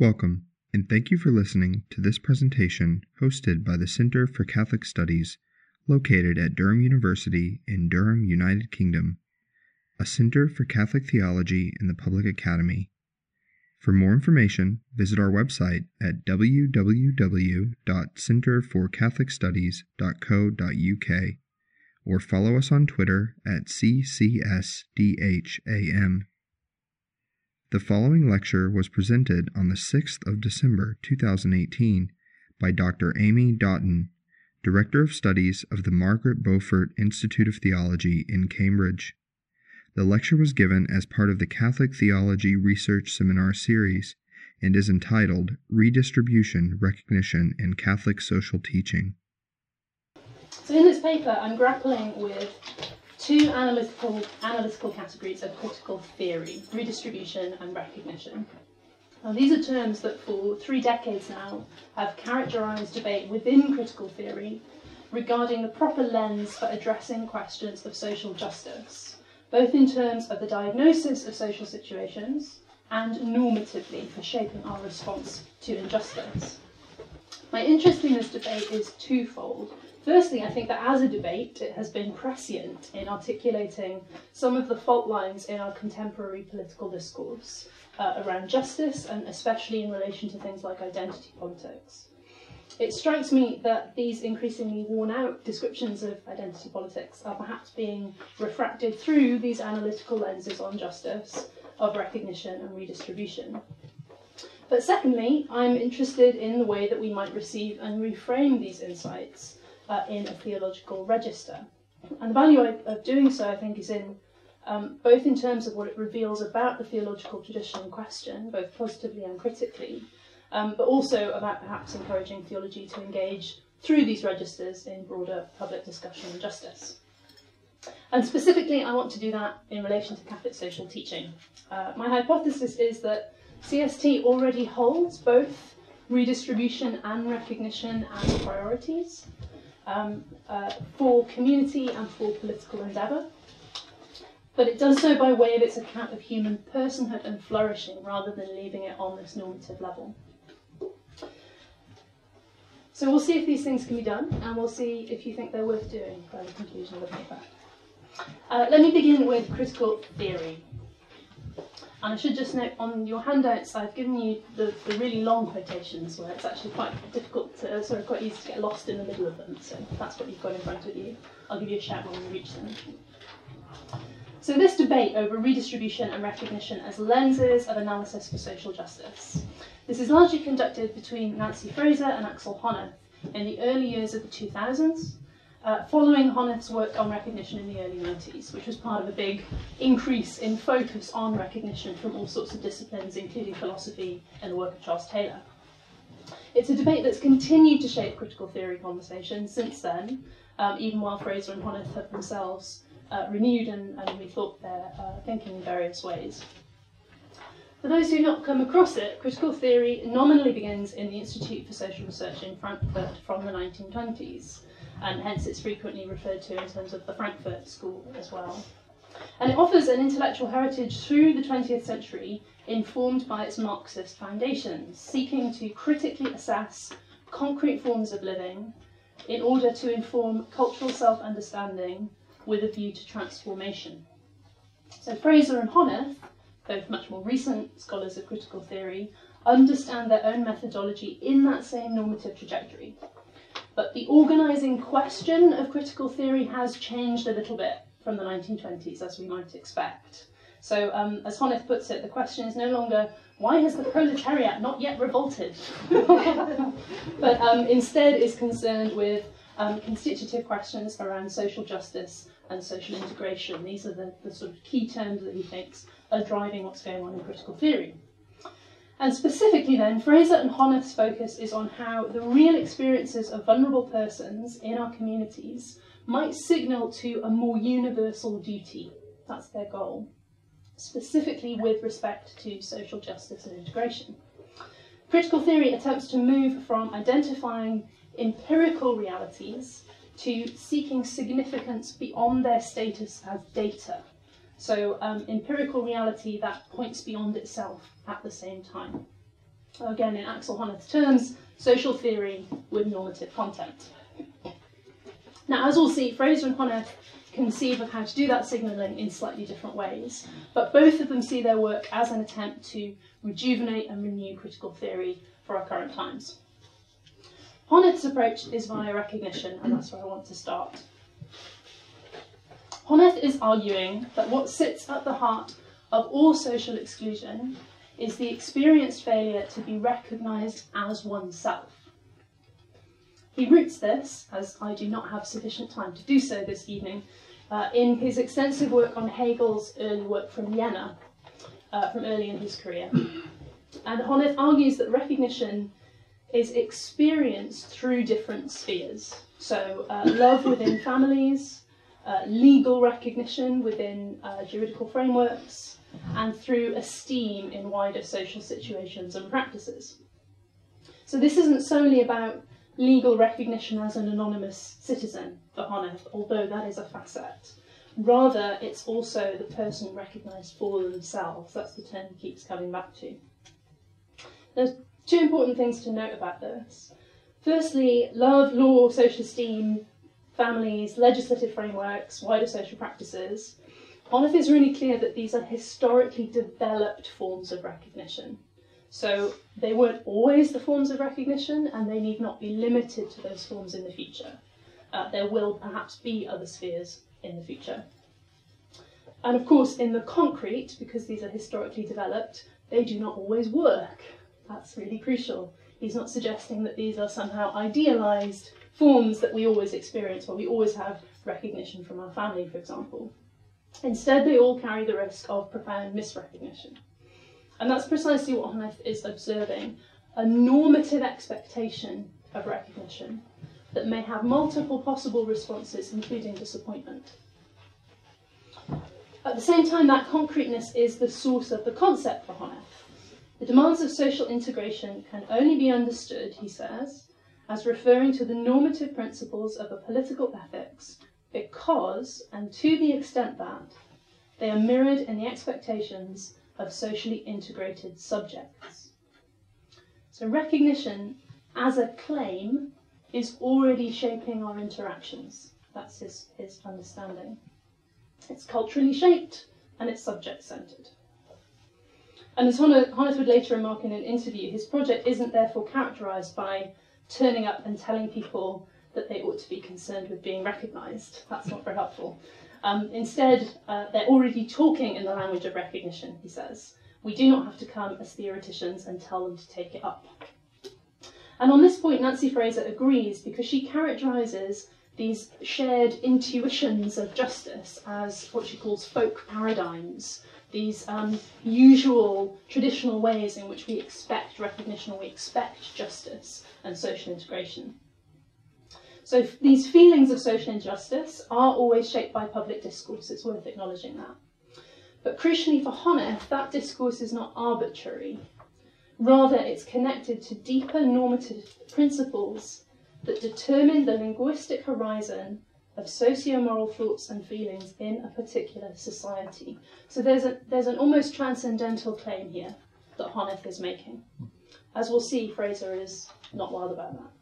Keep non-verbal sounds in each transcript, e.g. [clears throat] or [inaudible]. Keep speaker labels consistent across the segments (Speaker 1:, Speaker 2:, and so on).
Speaker 1: Welcome, and thank you for listening to this presentation hosted by the Center for Catholic Studies, located at Durham University in Durham, United Kingdom, a center for Catholic theology in the Public Academy. For more information, visit our website at www.centerforcatholicstudies.co.uk or follow us on Twitter at CCSDHAM. The following lecture was presented on the 6th of December 2018 by Dr. Amy Daughton, Director of Studies of the Margaret Beaufort Institute of Theology in Cambridge. The lecture was given as part of the Catholic Theology Research Seminar Series and is entitled Redistribution, Recognition, and Catholic Social Teaching.
Speaker 2: So in this paper, I'm grappling with two analytical, analytical categories of critical theory, redistribution and recognition. Now, these are terms that for three decades now have characterized debate within critical theory regarding the proper lens for addressing questions of social justice, both in terms of the diagnosis of social situations and normatively for shaping our response to injustice. My interest in this debate is twofold. Firstly, I think that as a debate, it has been prescient in articulating some of the fault lines in our contemporary political discourse uh, around justice, and especially in relation to things like identity politics. It strikes me that these increasingly worn out descriptions of identity politics are perhaps being refracted through these analytical lenses on justice, of recognition and redistribution. But secondly, I'm interested in the way that we might receive and reframe these insights uh, in a theological register. And the value of doing so, I think, is in um, both in terms of what it reveals about the theological tradition in question, both positively and critically, um, but also about perhaps encouraging theology to engage through these registers in broader public discussion on justice. And specifically, I want to do that in relation to Catholic social teaching. Uh, my hypothesis is that CST already holds both redistribution and recognition as priorities, um, uh, for community and for political endeavour. But it does so by way of its account of human personhood and flourishing rather than leaving it on this normative level. So we'll see if these things can be done, and we'll see if you think they're worth doing by the conclusion of the paper. Uh, let me begin with critical theory. And I should just note on your handouts, I've given you the, the really long quotations where it's actually quite difficult to, uh, sort of quite easy to get lost in the middle of them. So that's what you've got in front of you. I'll give you a shout when we reach them. So this debate over redistribution and recognition as lenses of analysis for social justice. This is largely conducted between Nancy Fraser and Axel Honneth in the early years of the 2000s, uh, following Honneth's work on recognition in the early 90s, which was part of a big increase in focus on recognition from all sorts of disciplines, including philosophy and the work of Charles Taylor. It's a debate that's continued to shape critical theory conversation since then, um, even while Fraser and Honneth have themselves uh, renewed and, and rethought their uh, thinking in various ways. For those who have not come across it, critical theory nominally begins in the Institute for Social Research in Frankfurt from the 1920s and hence it's frequently referred to in terms of the Frankfurt School as well. And it offers an intellectual heritage through the 20th century informed by its Marxist foundations, seeking to critically assess concrete forms of living in order to inform cultural self understanding with a view to transformation. So Fraser and Honneth, both much more recent scholars of critical theory, understand their own methodology in that same normative trajectory, but the organising question of critical theory has changed a little bit from the 1920s, as we might expect. So, um, as Honneth puts it, the question is no longer why has the proletariat not yet revolted? [laughs] but um, instead is concerned with um, constitutive questions around social justice and social integration. These are the, the sort of key terms that he thinks are driving what's going on in critical theory. And specifically, then, Fraser and Honneth's focus is on how the real experiences of vulnerable persons in our communities might signal to a more universal duty. That's their goal, specifically with respect to social justice and integration. Critical theory attempts to move from identifying empirical realities to seeking significance beyond their status as data so um, empirical reality that points beyond itself at the same time. Again, in Axel Honneth's terms, social theory with normative content. Now, as we'll see, Fraser and Honneth conceive of how to do that signalling in slightly different ways, but both of them see their work as an attempt to rejuvenate and renew critical theory for our current times. Honneth's approach is via recognition, and that's where I want to start. Honneth is arguing that what sits at the heart of all social exclusion is the experienced failure to be recognised as oneself. He roots this, as I do not have sufficient time to do so this evening, uh, in his extensive work on Hegel's early work from Jena, uh, from early in his career. And Honneth argues that recognition is experienced through different spheres. So, uh, love within families, uh, legal recognition within uh, juridical frameworks, and through esteem in wider social situations and practices. So, this isn't solely about legal recognition as an anonymous citizen for Honneth, although that is a facet. Rather, it's also the person recognised for themselves. That's the term he keeps coming back to. There's two important things to note about this. Firstly, love, law, social esteem, families, legislative frameworks, wider social practices. Honneth is really clear that these are historically developed forms of recognition. So they weren't always the forms of recognition, and they need not be limited to those forms in the future. Uh, there will perhaps be other spheres in the future. And of course, in the concrete, because these are historically developed, they do not always work. That's really crucial. He's not suggesting that these are somehow idealized forms that we always experience, where we always have recognition from our family, for example. Instead, they all carry the risk of profound misrecognition. And that's precisely what Honneth is observing a normative expectation of recognition that may have multiple possible responses, including disappointment. At the same time, that concreteness is the source of the concept for Honneth. The demands of social integration can only be understood, he says, as referring to the normative principles of a political ethics because, and to the extent that, they are mirrored in the expectations of socially integrated subjects. So recognition as a claim is already shaping our interactions. That's his, his understanding. It's culturally shaped and it's subject centred. And as Honneth would later remark in an interview, his project isn't therefore characterised by turning up and telling people that they ought to be concerned with being recognised. That's not very helpful. Um, instead, uh, they're already talking in the language of recognition, he says. We do not have to come as theoreticians and tell them to take it up. And on this point, Nancy Fraser agrees because she characterises these shared intuitions of justice as what she calls folk paradigms, these um, usual traditional ways in which we expect recognition we expect justice and social integration. So these feelings of social injustice are always shaped by public discourse, it's worth acknowledging that. But crucially for Honneth, that discourse is not arbitrary. Rather, it's connected to deeper normative principles that determine the linguistic horizon of socio-moral thoughts and feelings in a particular society. So there's, a, there's an almost transcendental claim here that Honneth is making. As we'll see, Fraser is not wild about that.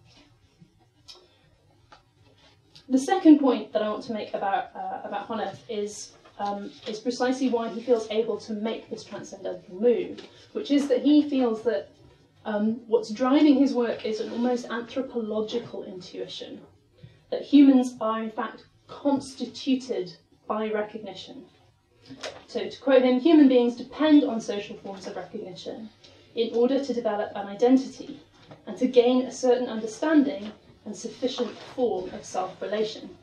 Speaker 2: The second point that I want to make about, uh, about Honneth is, um, is precisely why he feels able to make this transcendental move, which is that he feels that um, what's driving his work is an almost anthropological intuition that humans are in fact constituted by recognition. So, to quote him, human beings depend on social forms of recognition in order to develop an identity and to gain a certain understanding and sufficient form of self relation.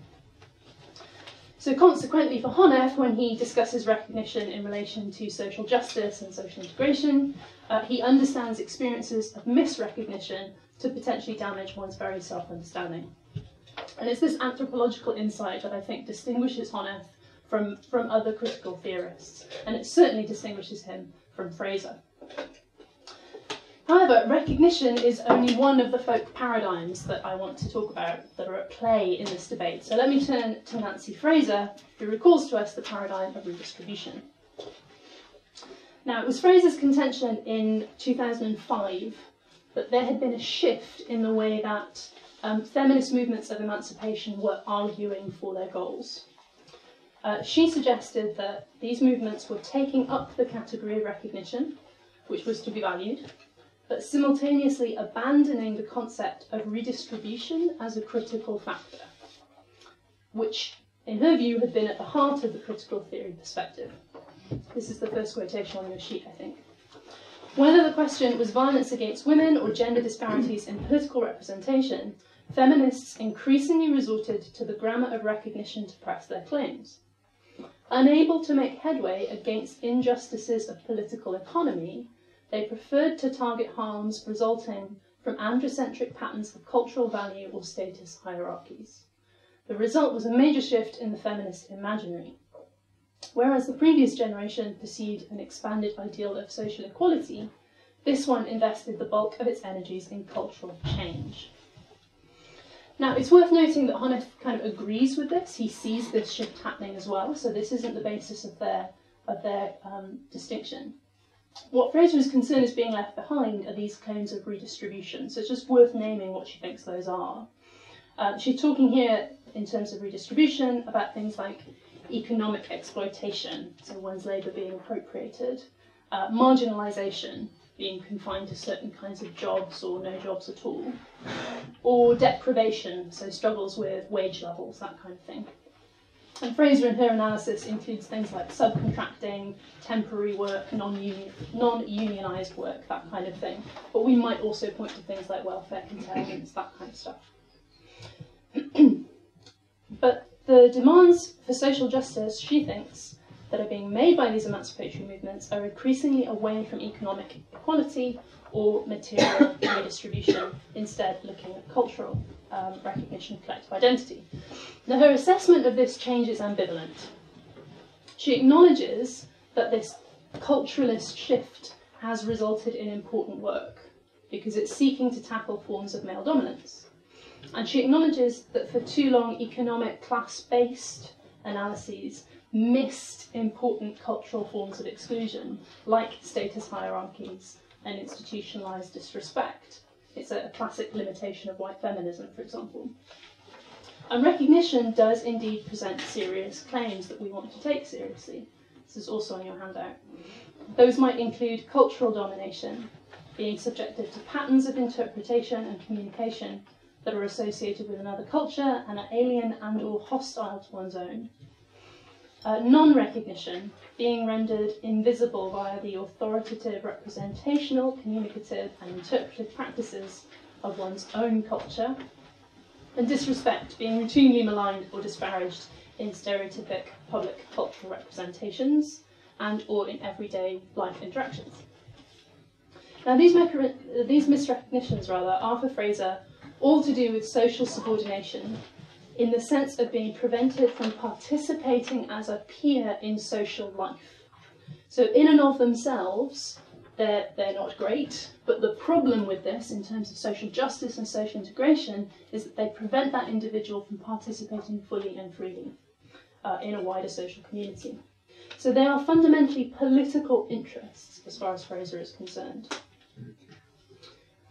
Speaker 2: So, consequently, for Honneth, when he discusses recognition in relation to social justice and social integration, uh, he understands experiences of misrecognition to potentially damage one's very self understanding. And it's this anthropological insight that I think distinguishes Honneth from, from other critical theorists, and it certainly distinguishes him from Fraser. However, recognition is only one of the folk paradigms that I want to talk about that are at play in this debate. So let me turn to Nancy Fraser, who recalls to us the paradigm of redistribution. Now, it was Fraser's contention in 2005 that there had been a shift in the way that um, feminist movements of emancipation were arguing for their goals. Uh, she suggested that these movements were taking up the category of recognition, which was to be valued, but simultaneously abandoning the concept of redistribution as a critical factor, which, in her view, had been at the heart of the critical theory perspective. This is the first quotation on your sheet, I think. Whether the question was violence against women or gender disparities in political representation, feminists increasingly resorted to the grammar of recognition to press their claims. Unable to make headway against injustices of political economy, they preferred to target harms resulting from androcentric patterns of cultural value or status hierarchies. The result was a major shift in the feminist imaginary. Whereas the previous generation pursued an expanded ideal of social equality, this one invested the bulk of its energies in cultural change. Now, it's worth noting that Honneth kind of agrees with this. He sees this shift happening as well, so this isn't the basis of their, of their um, distinction. What Fraser is concerned is being left behind are these claims of redistribution, so it's just worth naming what she thinks those are. Um, she's talking here in terms of redistribution about things like economic exploitation, so one's labour being appropriated, uh, marginalisation, being confined to certain kinds of jobs or no jobs at all, or deprivation, so struggles with wage levels, that kind of thing. And Fraser in her analysis includes things like subcontracting, temporary work, non-unionised work, that kind of thing. But we might also point to things like welfare containments, that kind of stuff. [clears throat] but the demands for social justice, she thinks, that are being made by these emancipatory movements are increasingly away from economic equality or material [coughs] redistribution, instead looking at cultural um, recognition of collective identity. Now, her assessment of this change is ambivalent. She acknowledges that this culturalist shift has resulted in important work because it's seeking to tackle forms of male dominance. And she acknowledges that for too long, economic class based analyses missed important cultural forms of exclusion, like status hierarchies and institutionalized disrespect. It's a, classic limitation of white feminism, for example. And recognition does indeed present serious claims that we want to take seriously. This is also on your handout. Those might include cultural domination, being subjected to patterns of interpretation and communication that are associated with another culture and are alien and or hostile to one's own, uh, non recognition being rendered invisible via the authoritative, representational, communicative, and interpretive practices of one's own culture, and disrespect being routinely maligned or disparaged in stereotypic public cultural representations and or in everyday life interactions. Now, these, these misrecognitions, rather, are for Fraser all to do with social subordination in the sense of being prevented from participating as a peer in social life. So, in and of themselves, they're, they're not great, but the problem with this, in terms of social justice and social integration, is that they prevent that individual from participating fully and freely uh, in a wider social community. So, they are fundamentally political interests as far as Fraser is concerned.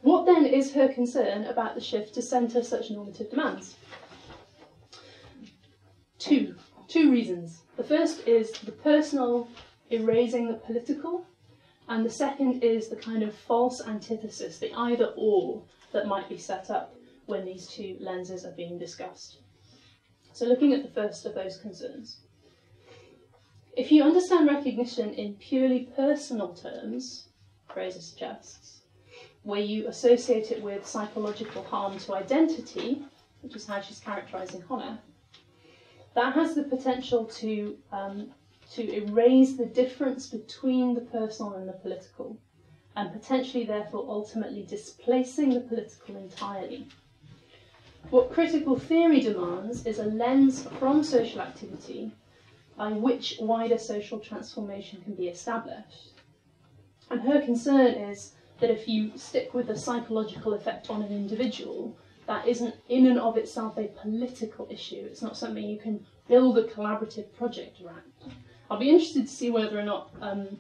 Speaker 2: What then is her concern about the shift to centre such normative demands? Two, two reasons. The first is the personal erasing the political, and the second is the kind of false antithesis, the either or that might be set up when these two lenses are being discussed. So, looking at the first of those concerns. If you understand recognition in purely personal terms, Fraser suggests, where you associate it with psychological harm to identity, which is how she's characterising Honneth, that has the potential to um, to erase the difference between the personal and the political, and potentially therefore ultimately displacing the political entirely. What critical theory demands is a lens from social activity by which wider social transformation can be established. And her concern is that if you stick with the psychological effect on an individual, that isn't in and of itself a political issue. It's not something you can build a collaborative project around. I'll be interested to see whether or not um,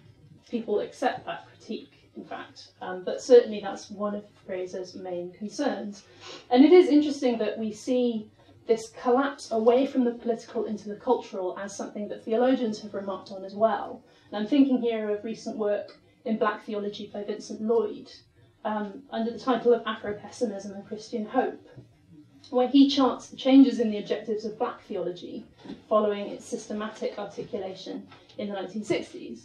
Speaker 2: people accept that critique, in fact. Um, but certainly that's one of Fraser's main concerns. And it is interesting that we see this collapse away from the political into the cultural as something that theologians have remarked on as well. And I'm thinking here of recent work in Black Theology by Vincent Lloyd um, under the title of Afro Pessimism and Christian Hope, where he charts the changes in the objectives of black theology following its systematic articulation in the 1960s.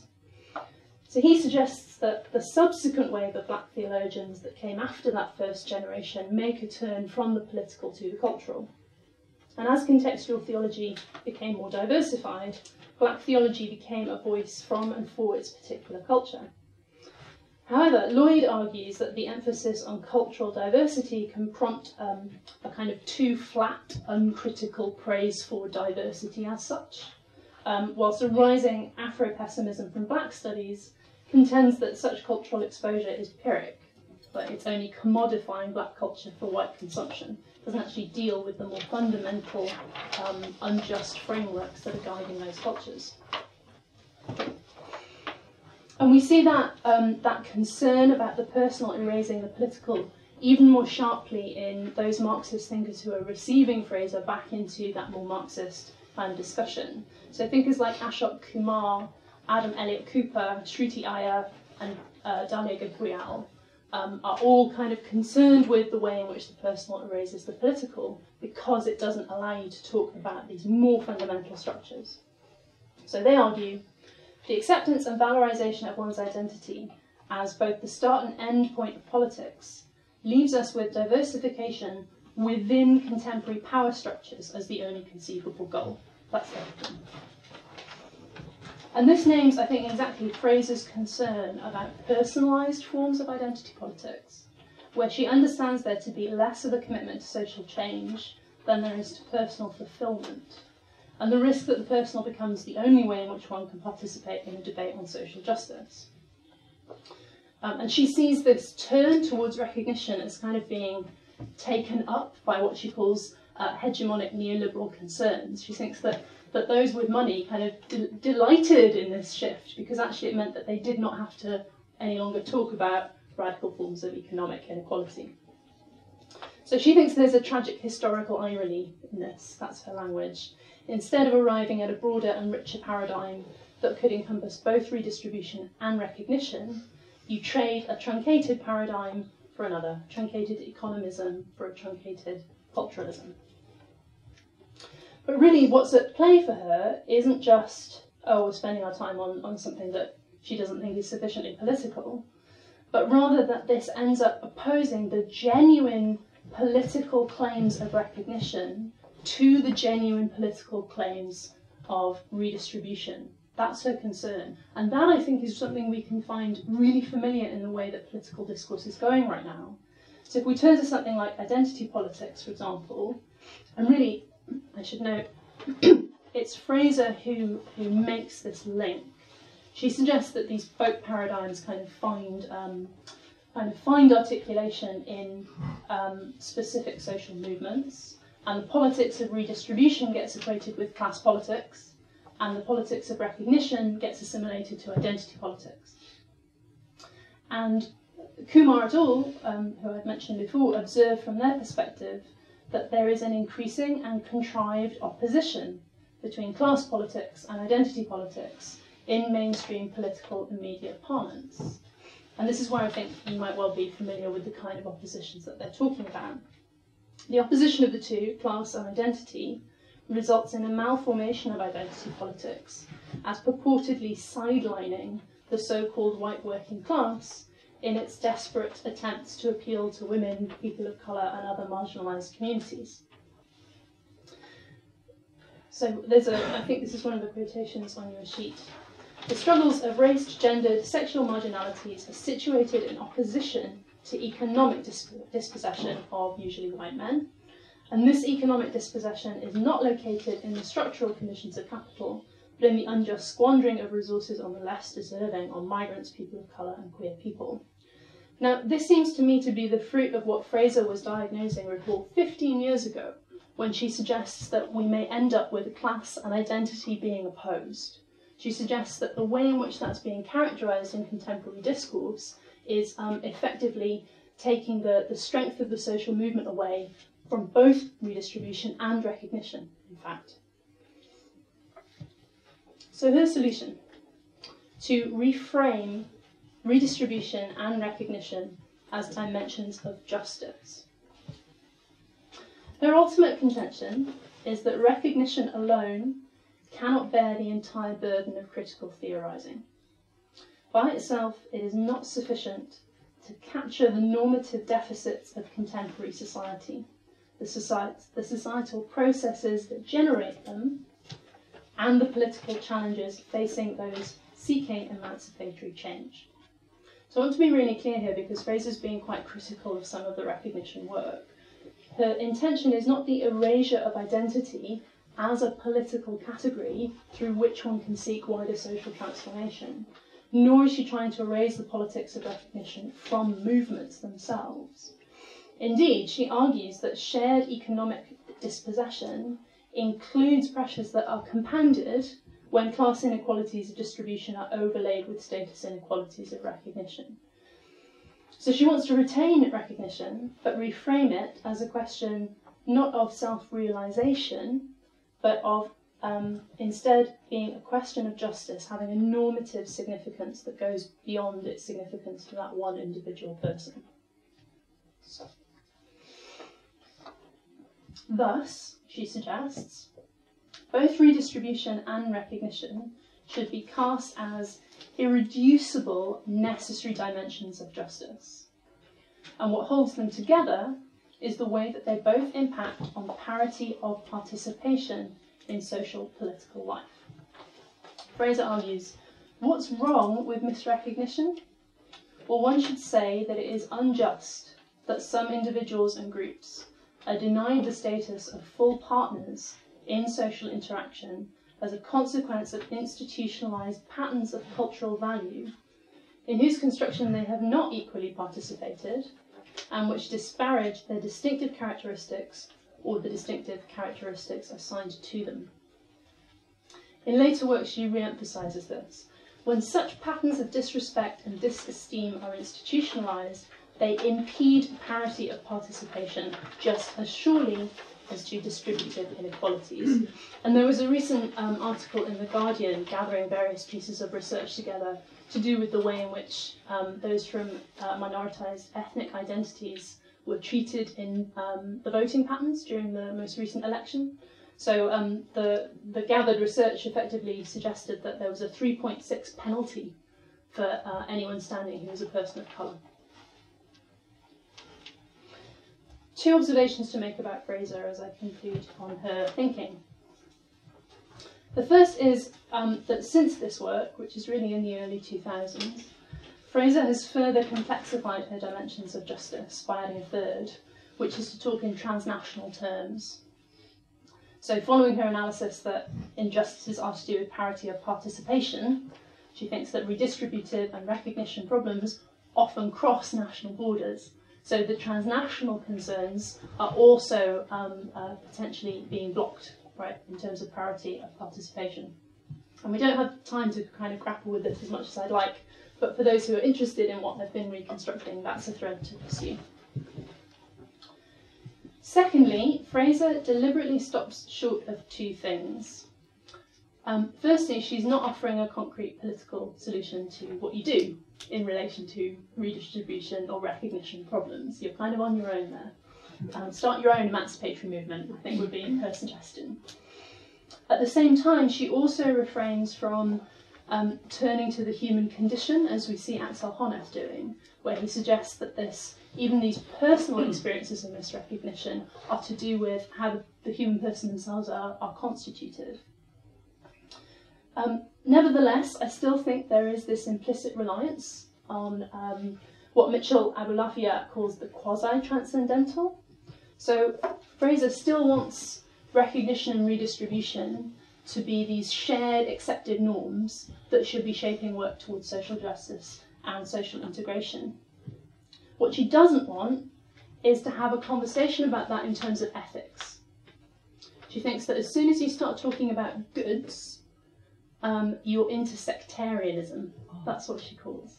Speaker 2: So he suggests that the subsequent wave of black theologians that came after that first generation make a turn from the political to the cultural. And as contextual theology became more diversified, black theology became a voice from and for its particular culture. However, Lloyd argues that the emphasis on cultural diversity can prompt um, a kind of too flat, uncritical praise for diversity as such, um, whilst a rising Afro pessimism from black studies contends that such cultural exposure is pyrrhic, but it's only commodifying black culture for white consumption. It doesn't actually deal with the more fundamental, um, unjust frameworks that are guiding those cultures. And we see that, um, that concern about the personal erasing the political even more sharply in those Marxist thinkers who are receiving Fraser back into that more Marxist kind of discussion. So thinkers like Ashok Kumar, Adam Elliott Cooper, Shruti Iyer, and uh, Dalia Gabriel um, are all kind of concerned with the way in which the personal erases the political because it doesn't allow you to talk about these more fundamental structures. So they argue the acceptance and valorization of one's identity as both the start and end point of politics leaves us with diversification within contemporary power structures as the only conceivable goal. That's everything. And this names, I think, exactly Fraser's concern about personalised forms of identity politics, where she understands there to be less of a commitment to social change than there is to personal fulfilment and the risk that the personal becomes the only way in which one can participate in a debate on social justice. Um, and she sees this turn towards recognition as kind of being taken up by what she calls uh, hegemonic neoliberal concerns. She thinks that, that those with money kind of de- delighted in this shift because actually it meant that they did not have to any longer talk about radical forms of economic inequality. So she thinks there's a tragic historical irony in this, that's her language, instead of arriving at a broader and richer paradigm that could encompass both redistribution and recognition, you trade a truncated paradigm for another, truncated economism for a truncated culturalism. But really, what's at play for her isn't just, oh, we're spending our time on, on something that she doesn't think is sufficiently political, but rather that this ends up opposing the genuine political claims of recognition to the genuine political claims of redistribution. That's her concern. And that, I think, is something we can find really familiar in the way that political discourse is going right now. So if we turn to something like identity politics, for example, and really, I should note, [clears throat] it's Fraser who, who makes this link. She suggests that these folk paradigms kind of find um, kind of find articulation in um, specific social movements, and the politics of redistribution gets equated with class politics, and the politics of recognition gets assimilated to identity politics. And Kumar et al., um, who I've mentioned before, observe from their perspective that there is an increasing and contrived opposition between class politics and identity politics in mainstream political and media parlance. And this is where I think you might well be familiar with the kind of oppositions that they're talking about. The opposition of the two, class and identity, results in a malformation of identity politics as purportedly sidelining the so called white working class in its desperate attempts to appeal to women, people of colour, and other marginalised communities. So there's a, I think this is one of the quotations on your sheet. The struggles of race, gendered, sexual marginalities are situated in opposition to economic dispossession of usually white men. And this economic dispossession is not located in the structural conditions of capital, but in the unjust squandering of resources on the less deserving, on migrants, people of colour, and queer people. Now, this seems to me to be the fruit of what Fraser was diagnosing, recall, 15 years ago, when she suggests that we may end up with class and identity being opposed. She suggests that the way in which that's being characterised in contemporary discourse is um, effectively taking the, the strength of the social movement away from both redistribution and recognition, in fact. So her solution to reframe redistribution and recognition as dimensions of justice. Her ultimate contention is that recognition alone cannot bear the entire burden of critical theorising. By itself, it is not sufficient to capture the normative deficits of contemporary society, the, the societal processes that generate them, and the political challenges facing those seeking emancipatory change. So I want to be really clear here because Fraser's being quite critical of some of the recognition work. Her intention is not the erasure of identity as a political category through which one can seek wider social transformation, nor is she trying to erase the politics of recognition from movements themselves. Indeed, she argues that shared economic dispossession includes pressures that are compounded when class inequalities of distribution are overlaid with status inequalities of recognition. So she wants to retain recognition, but reframe it as a question not of self realization, but of um, instead being a question of justice, having a normative significance that goes beyond its significance to that one individual person. So. Thus, she suggests, both redistribution and recognition should be cast as irreducible necessary dimensions of justice. And what holds them together is the way that they both impact on the parity of participation in social political life. Fraser argues what's wrong with misrecognition? Well, one should say that it is unjust that some individuals and groups are denied the status of full partners in social interaction as a consequence of institutionalized patterns of cultural value in whose construction they have not equally participated and which disparage their distinctive characteristics or the distinctive characteristics assigned to them. In later work, she re emphasizes this. When such patterns of disrespect and disesteem are institutionalized, they impede parity of participation just as surely as to distributive inequalities. And there was a recent um, article in The Guardian gathering various pieces of research together to do with the way in which um, those from uh, ethnic identities were treated in um, the voting patterns during the most recent election. So um, the, the gathered research effectively suggested that there was a 3.6 penalty for uh, anyone standing who was a person of colour. two observations to make about Fraser as I conclude on her thinking. The first is um, that since this work, which is really in the early 2000s, Fraser has further complexified her dimensions of justice by adding a third, which is to talk in transnational terms. So, following her analysis that injustices are to do with parity of participation, she thinks that redistributive and recognition problems often cross national borders so the transnational concerns are also um, uh, potentially being blocked, right, in terms of parity of participation. And we don't have time to kind of grapple with this as much as I'd like, but for those who are interested in what they've been reconstructing, that's a thread to pursue. Secondly, Fraser deliberately stops short of two things. Um, firstly, she's not offering a concrete political solution to what you do in relation to redistribution or recognition problems. You're kind of on your own there. Um, start your own emancipatory movement, I think would be her suggestion. At the same time, she also refrains from um, turning to the human condition, as we see Axel Honneth doing, where he suggests that this, even these personal experiences of misrecognition, are to do with how the, human person themselves are, are constituted. Um, nevertheless, I still think there is this implicit reliance on um, what Mitchell Aboulafia calls the quasi-transcendental. So Fraser still wants recognition and redistribution to be these shared accepted norms that should be shaping work towards social justice and social integration. What she doesn't want is to have a conversation about that in terms of ethics. She thinks that as soon as you start talking about goods, um, you're into sectarianism. That's what she calls.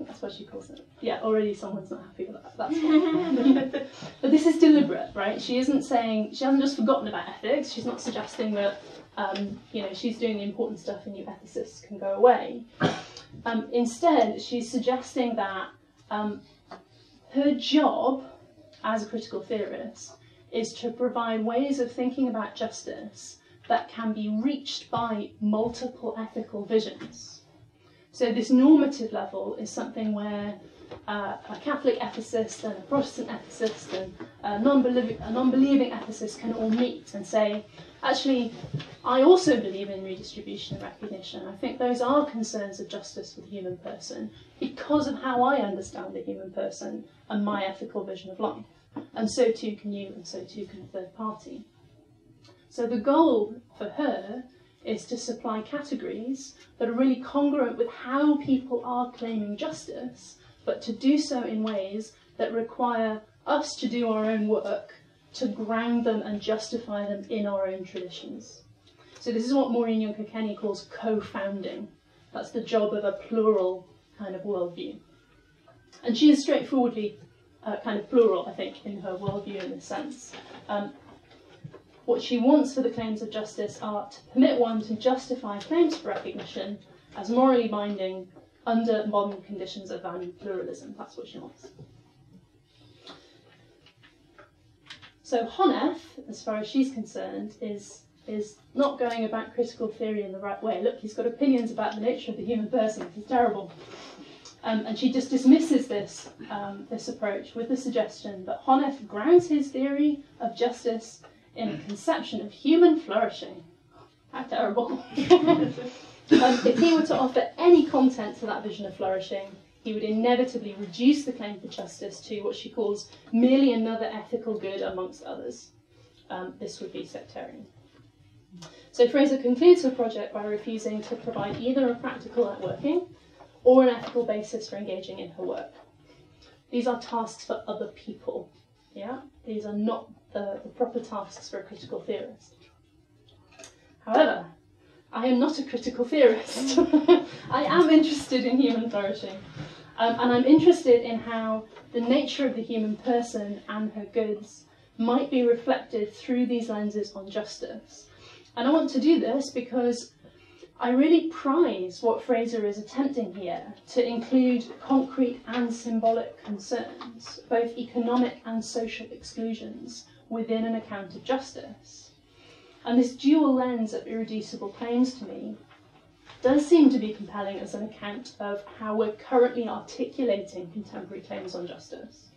Speaker 2: That's what she calls it. Yeah, already someone's not happy with that. That's [laughs] fine. [laughs] but this is deliberate, right? She isn't saying she hasn't just forgotten about ethics. She's not suggesting that um, you know she's doing the important stuff and you ethicists can go away. Um, instead, she's suggesting that um, her job as a critical theorist is to provide ways of thinking about justice that can be reached by multiple ethical visions. So this normative level is something where uh, a Catholic ethicist and a Protestant ethicist and a non-believing, a non-believing ethicist can all meet and say, actually, I also believe in redistribution and recognition. I think those are concerns of justice for the human person because of how I understand the human person and my ethical vision of life. And so too can you, and so too can a third party. So the goal for her is to supply categories that are really congruent with how people are claiming justice, but to do so in ways that require us to do our own work to ground them and justify them in our own traditions. So this is what Maureen Junker-Kenny calls co-founding. That's the job of a plural kind of worldview. And she is straightforwardly uh, kind of plural, I think, in her worldview in this sense. Um, what she wants for the claims of justice are to permit one to justify claims for recognition as morally binding under modern conditions of value pluralism. That's what she wants. So Honneth, as far as she's concerned, is is not going about critical theory in the right way. Look, he's got opinions about the nature of the human person. He's terrible. Um, and she just dismisses this, um, this approach with the suggestion that Honneth grounds his theory of justice in a conception of human flourishing. How terrible. [laughs] um, if he were to offer any content to that vision of flourishing, he would inevitably reduce the claim for justice to what she calls merely another ethical good amongst others. Um, this would be sectarian. So Fraser concludes her project by refusing to provide either a practical networking or an ethical basis for engaging in her work. These are tasks for other people. Yeah, these are not the, the proper tasks for a critical theorist. However, I am not a critical theorist. [laughs] I am interested in human flourishing. Um, and I'm interested in how the nature of the human person and her goods might be reflected through these lenses on justice. And I want to do this because I really prize what Fraser is attempting here to include concrete and symbolic concerns, both economic and social exclusions, within an account of justice. And this dual lens of irreducible claims to me does seem to be compelling as an account of how we're currently articulating contemporary claims on justice.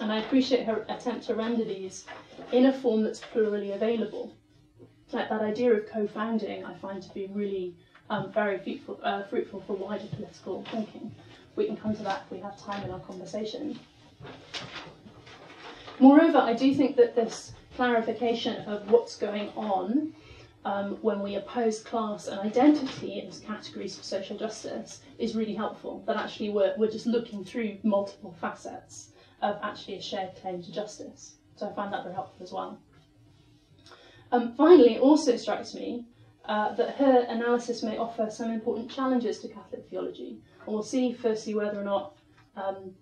Speaker 2: And I appreciate her attempt to render these in a form that's plurally available. Like that idea of co-founding, I find to be really um, very fruitful, uh, fruitful for wider political thinking. We can come to that if we have time in our conversation. Moreover, I do think that this clarification of what's going on um, when we oppose class and identity as categories for social justice is really helpful. That actually we're, we're just looking through multiple facets of actually a shared claim to justice. So I find that very helpful as well. Um, finally, it also strikes me uh, that her analysis may offer some important challenges to Catholic theology. And we'll see, firstly, whether or not um,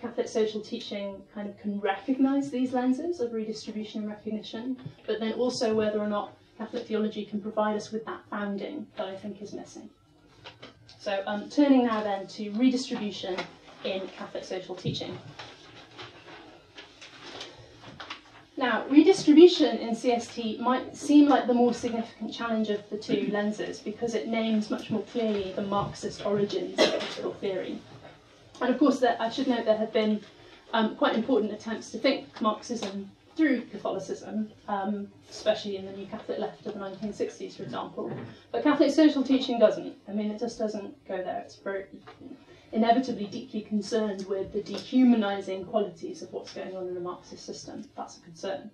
Speaker 2: Catholic social teaching kind of can recognise these lenses of redistribution and recognition, but then also whether or not Catholic theology can provide us with that founding that I think is missing. So, um, turning now then to redistribution in Catholic social teaching. Now, redistribution in CST might seem like the more significant challenge of the two lenses because it names much more clearly the Marxist origins of critical theory. And of course, there, I should note there have been um, quite important attempts to think Marxism through Catholicism, um, especially in the New Catholic left of the 1960s, for example. But Catholic social teaching doesn't. I mean, it just doesn't go there. It's very inevitably deeply concerned with the dehumanizing qualities of what's going on in the Marxist system. That's a concern.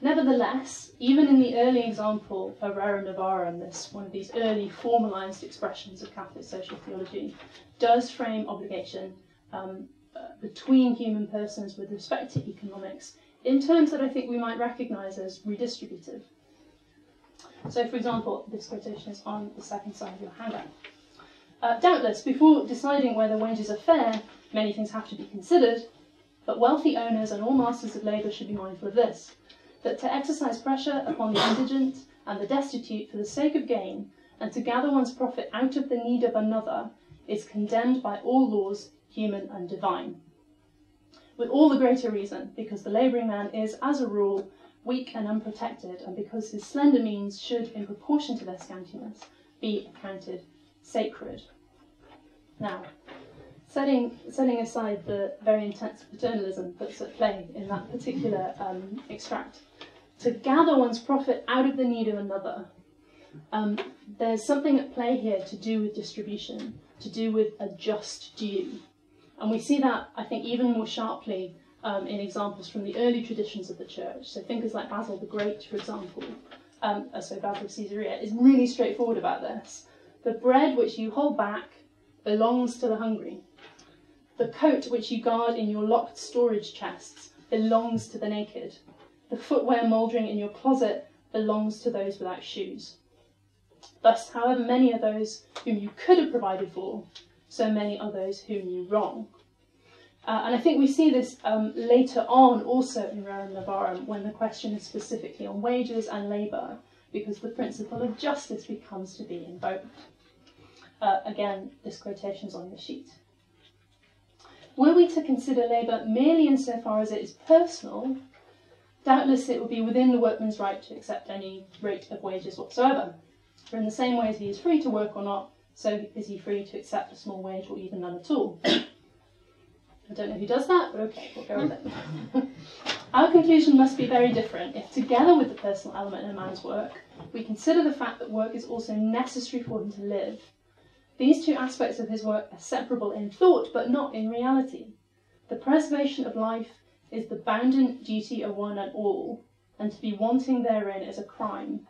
Speaker 2: Nevertheless, even in the early example of Rerum Novarum, this one of these early formalized expressions of Catholic social theology, does frame obligation um, uh, between human persons with respect to economics in terms that I think we might recognize as redistributive. So, for example, this quotation is on the second side of your handout. Uh, doubtless, before deciding whether wages are fair, many things have to be considered, but wealthy owners and all masters of labour should be mindful of this that to exercise pressure upon the indigent and the destitute for the sake of gain, and to gather one's profit out of the need of another, is condemned by all laws, human and divine. With all the greater reason, because the labouring man is, as a rule, weak and unprotected, and because his slender means should, in proportion to their scantiness, be accounted sacred. Now, setting, setting aside the very intense paternalism that's at play in that particular um, extract, to gather one's profit out of the need of another, um, there's something at play here to do with distribution, to do with a just due. And we see that, I think, even more sharply um, in examples from the early traditions of the church. So thinkers like Basil the Great, for example, um, uh, so Basil of Caesarea, is really straightforward about this. The bread which you hold back belongs to the hungry. The coat which you guard in your locked storage chests belongs to the naked. The footwear mouldering in your closet belongs to those without shoes. Thus, however many are those whom you could have provided for, so many are those whom you wrong. Uh, and I think we see this um, later on also in Rerum Novarum when the question is specifically on wages and labour, because the principle of justice becomes to be invoked. Uh, again, this quotation is on the sheet. Were we to consider labour merely insofar as it is personal, doubtless it would be within the workman's right to accept any rate of wages whatsoever. For in the same way as he is free to work or not, so is he free to accept a small wage or even none at all. [coughs] I don't know who does that, but okay, we'll go with it. [laughs] Our conclusion must be very different if, together with the personal element in a man's work, we consider the fact that work is also necessary for him to live. These two aspects of his work are separable in thought, but not in reality. The preservation of life is the bounden duty of one and all, and to be wanting therein is a crime.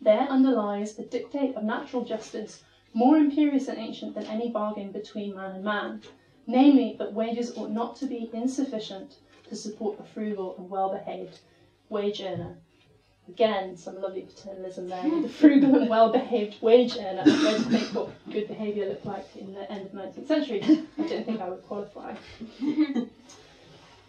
Speaker 2: There underlies the dictate of natural justice, more imperious and ancient than any bargain between man and man namely, that wages ought not to be insufficient to support a frugal and well behaved wage earner. Again, some lovely paternalism there the frugal and well behaved wage earner. I tried to think what good behaviour looked like in the end of the 19th century. I don't think I would qualify.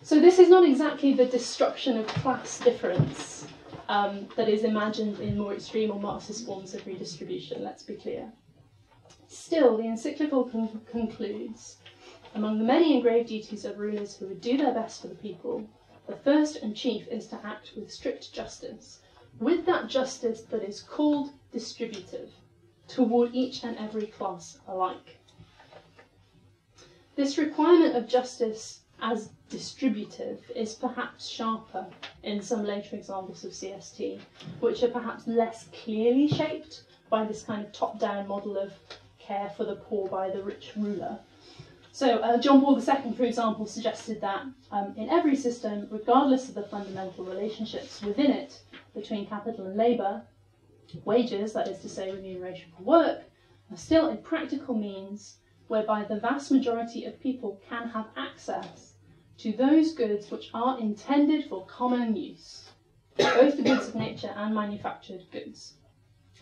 Speaker 2: so, this is not exactly the destruction of class difference um, that is imagined in more extreme or Marxist forms of redistribution, let's be clear. Still, the encyclical con- concludes among the many and grave duties of rulers who would do their best for the people, the first and chief is to act with strict justice, with that justice that is called distributive, toward each and every class alike. This requirement of justice as distributive is perhaps sharper in some later examples of CST, which are perhaps less clearly shaped by this kind of top down model of care for the poor by the rich ruler, so uh, John Paul II, for example, suggested that um, in every system, regardless of the fundamental relationships within it between capital and labour, wages, that is to say remuneration for work, are still a practical means whereby the vast majority of people can have access to those goods which are intended for common use, both the goods of nature and manufactured goods.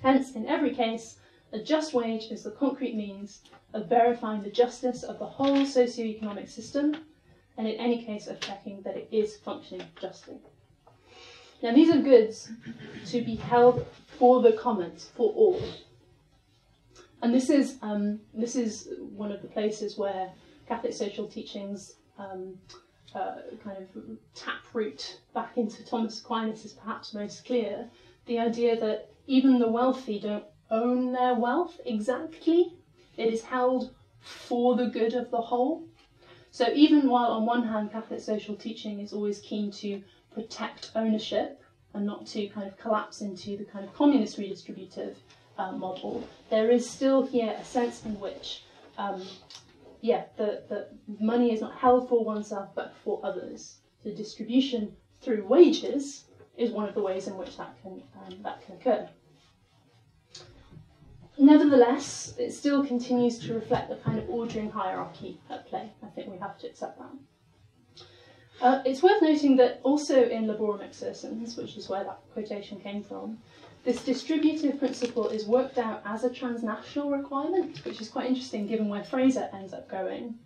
Speaker 2: Hence, in every case, a just wage is the concrete means of verifying the justice of the whole socio-economic system, and in any case of checking that it is functioning justly. Now these are goods to be held for the commons, for all. And this is um, this is one of the places where Catholic social teachings um, uh, kind of tap root back into Thomas Aquinas is perhaps most clear. The idea that even the wealthy don't own their wealth exactly. It is held for the good of the whole. So even while on one hand Catholic social teaching is always keen to protect ownership and not to kind of collapse into the kind of communist redistributive uh, model, there is still here a sense in which, um, yeah, the, the money is not held for oneself but for others. The distribution through wages is one of the ways in which that can um, that can occur. Nevertheless, it still continues to reflect the kind of ordering hierarchy at play. I think we have to accept that. Uh, it's worth noting that also in Laborem Exercens, which is where that quotation came from, This distributive principle is worked out as a transnational requirement, which is quite interesting given where Fraser ends up going.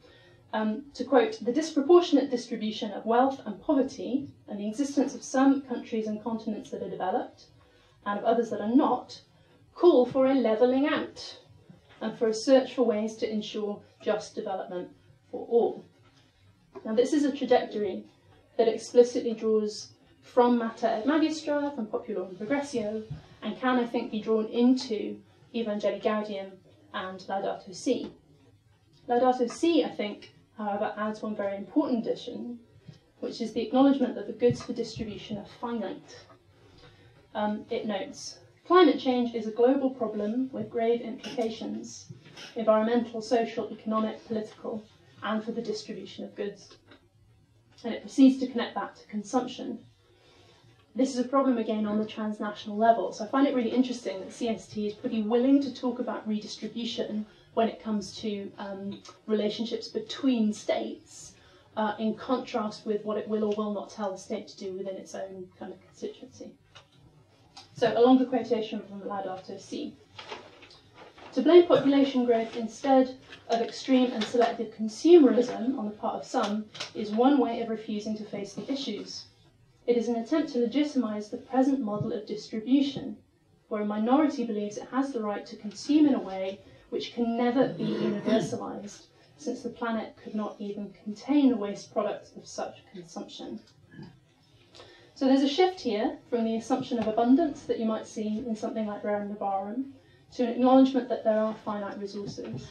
Speaker 2: Um, to quote, the disproportionate distribution of wealth and poverty and the existence of some countries and continents that are developed and of others that are not call for a levelling out and for a search for ways to ensure just development for all. Now, this is a trajectory that explicitly draws from Mater et Magistra, from Populorum Progressio, and can, I think, be drawn into Evangelii Gaudium and Laudato Si. Laudato Si, I think, however, adds one very important addition, which is the acknowledgement that the goods for distribution are finite. Um, it notes climate change is a global problem with grave implications environmental, social, economic, political, and for the distribution of goods. And it proceeds to connect that to consumption. This is a problem again on the transnational level. So I find it really interesting that CST is pretty willing to talk about redistribution when it comes to um, relationships between states, uh, in contrast with what it will or will not tell the state to do within its own kind of constituency. So a longer quotation from Laudato Si. To blame population growth instead of extreme and selective consumerism on the part of some is one way of refusing to face the issues. It is an attempt to legitimize the present model of distribution, where a minority believes it has the right to consume in a way which can never be universalized, since the planet could not even contain the waste products of such consumption. So there's a shift here from the assumption of abundance that you might see in something like Rerum Novarum to an acknowledgement that there are finite resources.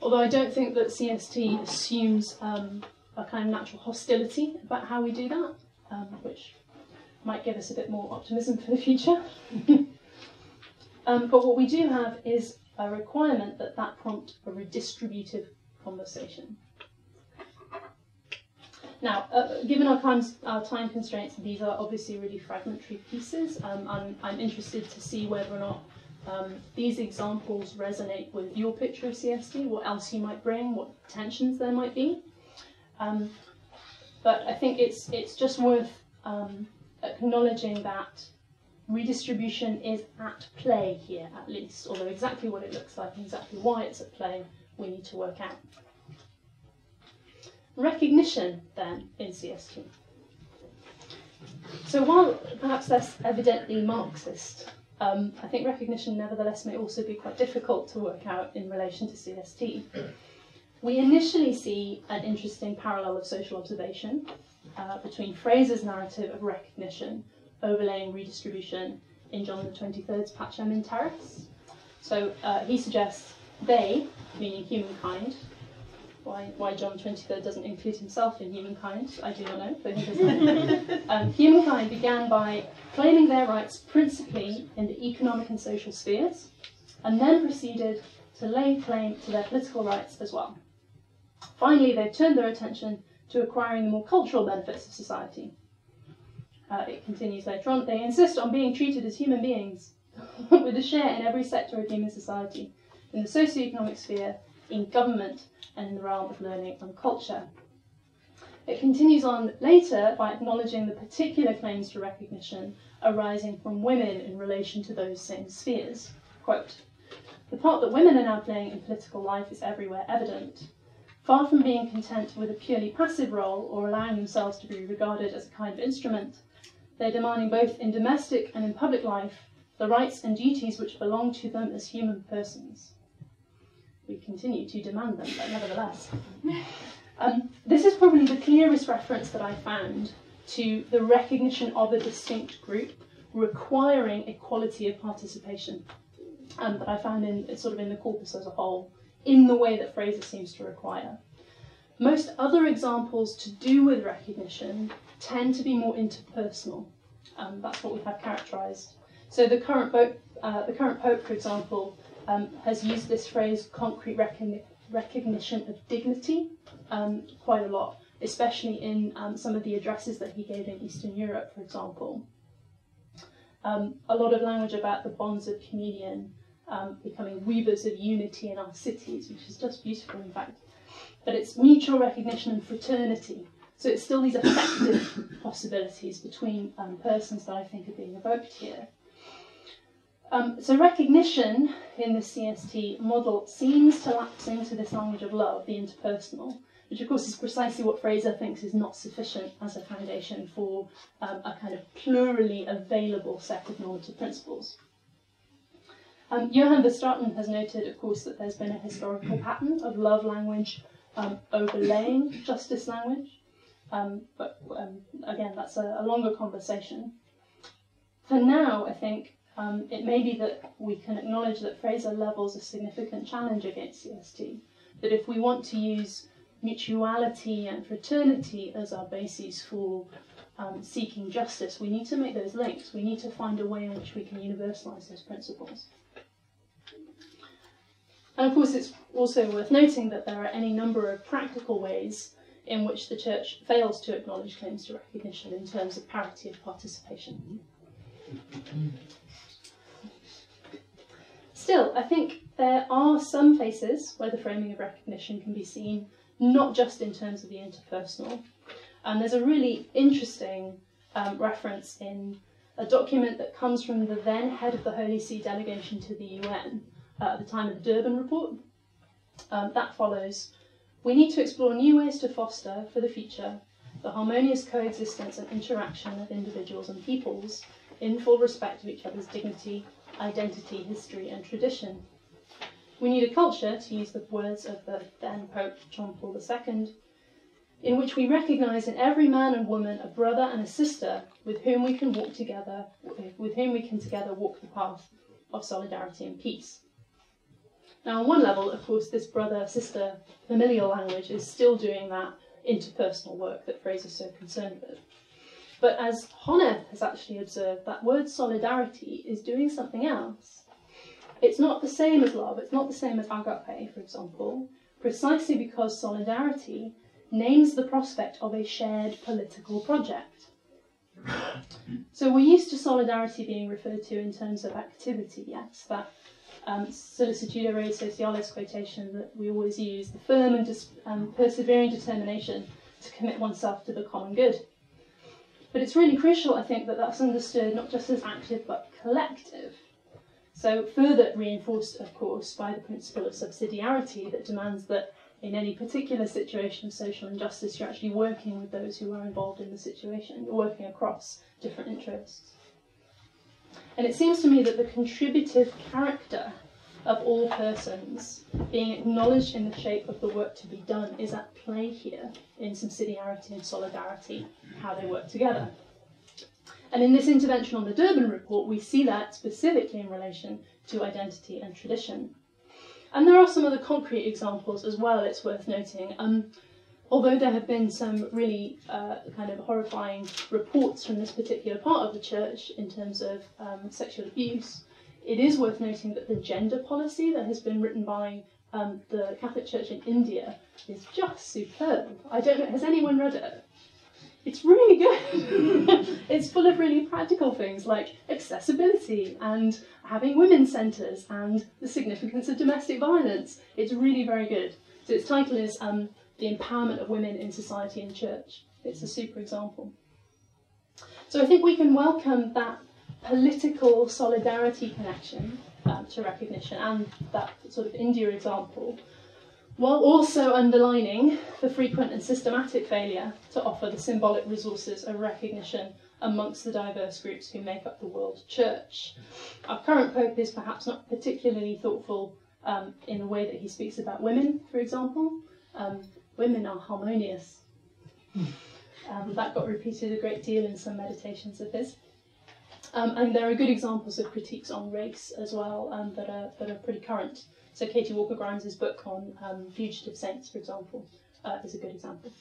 Speaker 2: Although I don't think that CST assumes um, a kind of natural hostility about how we do that um, which might give us a bit more optimism for the future. [laughs] um, but what we do have is a requirement that that prompt a redistributive conversation. Now, uh, given our time, our time constraints, these are obviously really fragmentary pieces. Um, I'm, I'm interested to see whether or not um, these examples resonate with your picture of CST, what else you might bring, what tensions there might be. Um, but I think it's it's just worth um, acknowledging that redistribution is at play here, at least. Although exactly what it looks like and exactly why it's at play, we need to work out. Recognition, then, in CST. So while perhaps less evidently Marxist, um, I think recognition nevertheless may also be quite difficult to work out in relation to CST. We initially see an interesting parallel of social observation uh, between Fraser's narrative of recognition overlaying redistribution in John the 23rd's Pacem in Terris. So uh, he suggests they, meaning humankind, why, why John 23rd doesn't include himself in humankind, I do not know, but he does [laughs] um, humankind began by claiming their rights principally in the economic and social spheres, and then proceeded to lay claim to their political rights as well. Finally, they've turned their attention to acquiring the more cultural benefits of society. Uh, it continues later on. They insist on being treated as human beings [laughs] with a share in every sector of human society, in the socio-economic sphere, in government, and in the realm of learning and culture. It continues on later by acknowledging the particular claims to recognition arising from women in relation to those same spheres. Quote, the part that women are now playing in political life is everywhere evident. Far from being content with a purely passive role or allowing themselves to be regarded as a kind of instrument, they're demanding both in domestic and in public life the rights and duties which belong to them as human persons. We continue to demand them, but nevertheless. Um, this is probably the clearest reference that I found to the recognition of a distinct group requiring equality of participation um, that I found in sort of in the corpus as a whole in the way that Fraser seems to require. Most other examples to do with recognition tend to be more interpersonal. Um, that's what we have characterised. So the current, pope, uh, the current pope, for example, um, has used this phrase concrete recogni- recognition of dignity um, quite a lot, especially in um, some of the addresses that he gave in Eastern Europe, for example. Um, a lot of language about the bonds of communion um, becoming weavers of unity in our cities, which is just beautiful, in fact. But it's mutual recognition and fraternity. So it's still these [coughs] affective possibilities between um, persons that I think are being evoked here. Um, so recognition in the CST model seems to lapse into this language of love, the interpersonal, which of course is precisely what Fraser thinks is not sufficient as a foundation for um, a kind of plurally available set of normative principles. Um, Johan Verstraeten has noted, of course, that there's been a historical pattern of love language um, overlaying [laughs] justice language, um, but um, again, that's a, a longer conversation. For now, I think um, it may be that we can acknowledge that Fraser levels a significant challenge against CST. That if we want to use mutuality and fraternity as our bases for um, seeking justice, we need to make those links. We need to find a way in which we can universalize those principles. And of course, it's also worth noting that there are any number of practical ways in which the Church fails to acknowledge claims to recognition in terms of parity of participation. Still, I think there are some places where the framing of recognition can be seen not just in terms of the interpersonal. And there's a really interesting um, reference in a document that comes from the then head of the Holy See delegation to the UN uh, at the time of the Durban report. Um, that follows. We need to explore new ways to foster, for the future, the harmonious coexistence and interaction of individuals and peoples in full respect of each other's dignity, identity, history, and tradition. We need a culture, to use the words of the then Pope John Paul II, in which we recognise in every man and woman a brother and a sister with whom we can walk together, with whom we can together walk the path of solidarity and peace. Now, on one level, of course, this brother sister familial language is still doing that interpersonal work that Fraser's so concerned with. But as Honneth has actually observed, that word solidarity is doing something else. It's not the same as love, it's not the same as agape, for example, precisely because solidarity names the prospect of a shared political project. So we're used to solidarity being referred to in terms of activity, yes, that um, Sollicitudo Rei Socialis quotation that we always use, the firm and um, persevering determination to commit oneself to the common good. But it's really crucial, I think, that that's understood not just as active but collective. So, further reinforced, of course, by the principle of subsidiarity that demands that in any particular situation of social injustice, you're actually working with those who are involved in the situation, you're working across different interests. And it seems to me that the contributive character of all persons being acknowledged in the shape of the work to be done is at play here in subsidiarity and solidarity, how they work together. And in this intervention on the Durban report, we see that specifically in relation to identity and tradition. And there are some other concrete examples as well, it's worth noting. Um, although there have been some really uh, kind of horrifying reports from this particular part of the church in terms of um, sexual abuse, it is worth noting that the gender policy that has been written by um, the Catholic Church in India is just superb. I don't know, has anyone read it? It's really good. [laughs] it's full of really practical things like accessibility and having women's centres and the significance of domestic violence. It's really very good. So its title is um, The Empowerment of Women in Society and Church. It's a super example. So I think we can welcome that political solidarity connection um, to recognition and that sort of India example, while also underlining the frequent and systematic failure to offer the symbolic resources of recognition amongst the diverse groups who make up the world church. Our current Pope is perhaps not particularly thoughtful um, in the way that he speaks about women, for example. Um, women are harmonious. Um, that got repeated a great deal in some meditations of his. Um, and there are good examples of critiques on race as well um, that, are, that are pretty current. So Katie Walker Grimes' book on um, fugitive saints, for example, uh, is a good example.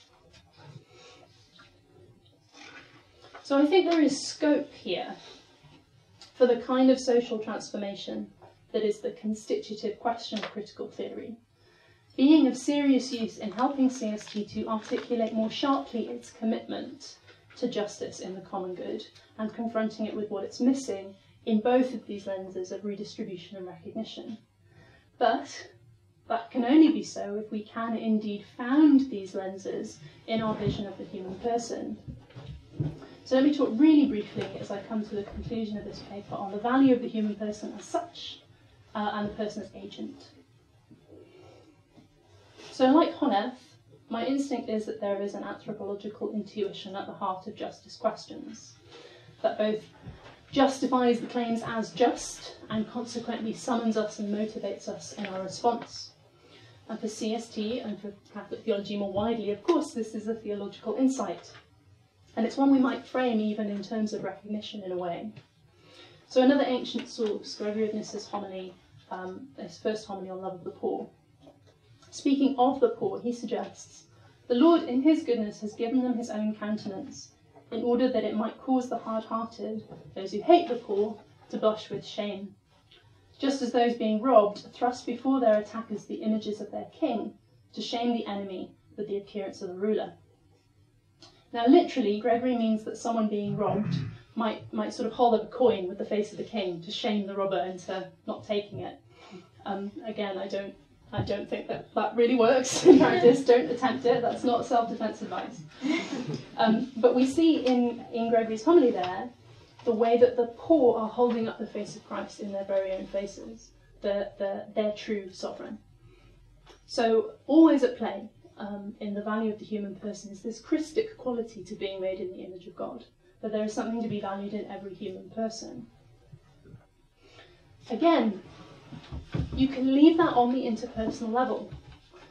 Speaker 2: So I think there is scope here for the kind of social transformation that is the constitutive question of critical theory, being of serious use in helping CST to articulate more sharply its commitment to justice in the common good and confronting it with what it's missing in both of these lenses of redistribution and recognition. But that can only be so if we can indeed found these lenses in our vision of the human person. So let me talk really briefly as I come to the conclusion of this paper on the value of the human person as such uh, and the person as agent. So like Honneth, my instinct is that there is an anthropological intuition at the heart of justice questions that both justifies the claims as just and consequently summons us and motivates us in our response. And for CST and for Catholic theology more widely, of course, this is a theological insight. And it's one we might frame even in terms of recognition in a way. So, another ancient source, Gregory of Nyssa's homily, um, his first homily on love of the poor. Speaking of the poor, he suggests the Lord, in his goodness, has given them his own countenance, in order that it might cause the hard hearted, those who hate the poor, to blush with shame just as those being robbed thrust before their attackers the images of their king to shame the enemy with the appearance of the ruler. Now, literally, Gregory means that someone being robbed might, might sort of hold up a coin with the face of the king to shame the robber into not taking it. Um, again, I don't, I don't think that that really works [laughs] in practice. Don't attempt it. That's not self-defense advice. Um, but we see in, in Gregory's homily there the way that the poor are holding up the face of Christ in their very own faces, the, the, their true sovereign. So, always at play um, in the value of the human person is this Christic quality to being made in the image of God, that there is something to be valued in every human person. Again, you can leave that on the interpersonal level,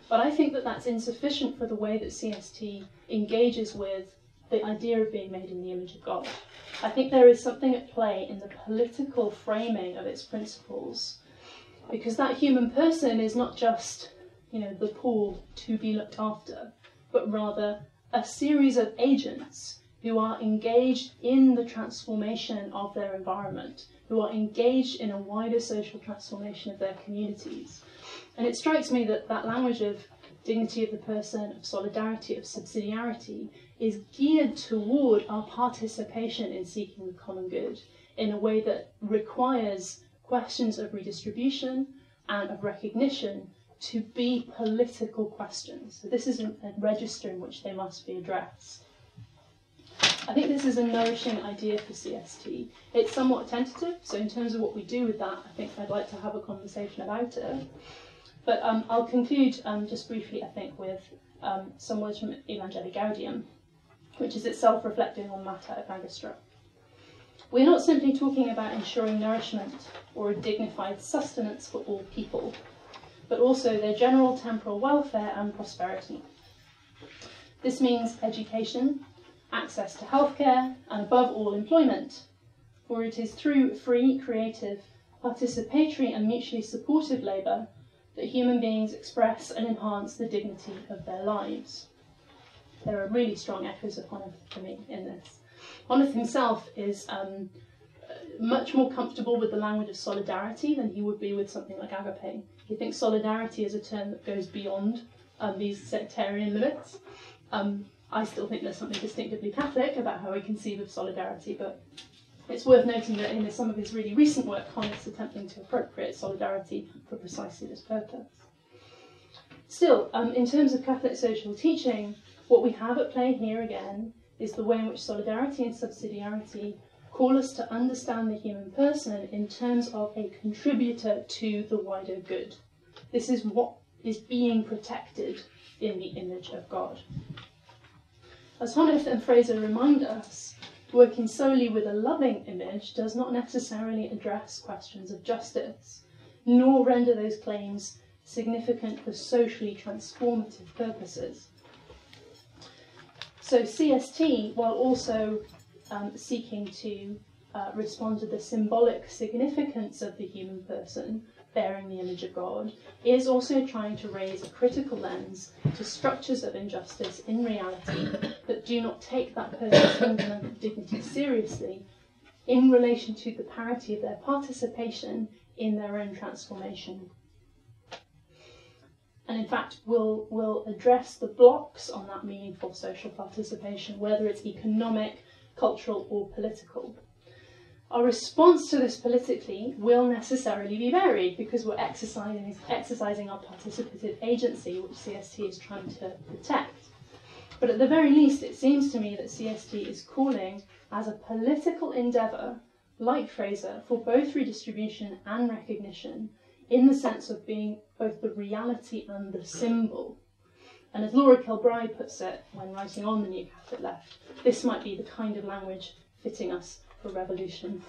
Speaker 2: but I think that that's insufficient for the way that CST engages with the idea of being made in the image of God. I think there is something at play in the political framing of its principles, because that human person is not just, you know, the poor to be looked after, but rather a series of agents who are engaged in the transformation of their environment, who are engaged in a wider social transformation of their communities. And it strikes me that that language of dignity of the person, of solidarity, of subsidiarity, is geared toward our participation in seeking the common good in a way that requires questions of redistribution and of recognition to be political questions. So this is a register in which they must be addressed. I think this is a nourishing idea for CST. It's somewhat tentative, so in terms of what we do with that, I think I'd like to have a conversation about it. But um, I'll conclude um, just briefly, I think, with um, some words from Evangelii Gaudium, which is itself reflecting on Mater et Magistra. We're not simply talking about ensuring nourishment or a dignified sustenance for all people, but also their general temporal welfare and prosperity. This means education, access to healthcare, and above all, employment, for it is through free, creative, participatory, and mutually supportive labour that human beings express and enhance the dignity of their lives. There are really strong echoes of Honneth for me in this. Honneth himself is um, much more comfortable with the language of solidarity than he would be with something like agape. He thinks solidarity is a term that goes beyond um, these sectarian limits. Um, I still think there's something distinctively Catholic about how we conceive of solidarity, but it's worth noting that in some of his really recent work, is attempting to appropriate solidarity for precisely this purpose. Still, um, in terms of Catholic social teaching, what we have at play here again is the way in which solidarity and subsidiarity call us to understand the human person in terms of a contributor to the wider good. This is what is being protected in the image of God. As Honneth and Fraser remind us, working solely with a loving image does not necessarily address questions of justice, nor render those claims significant for socially transformative purposes. So CST, while also um, seeking to uh, respond to the symbolic significance of the human person, bearing the image of God, is also trying to raise a critical lens to structures of injustice in reality that do not take that person's fundamental dignity seriously in relation to the parity of their participation in their own transformation. And in fact, will will address the blocks on that meaningful social participation, whether it's economic, cultural, or political. Our response to this politically will necessarily be varied because we're exercising, exercising our participative agency, which CST is trying to protect. But at the very least, it seems to me that CST is calling as a political endeavour, like Fraser, for both redistribution and recognition, in the sense of being both the reality and the symbol. And as Laura Kilbride puts it when writing on the New Catholic Left, this might be the kind of language fitting us for revolution.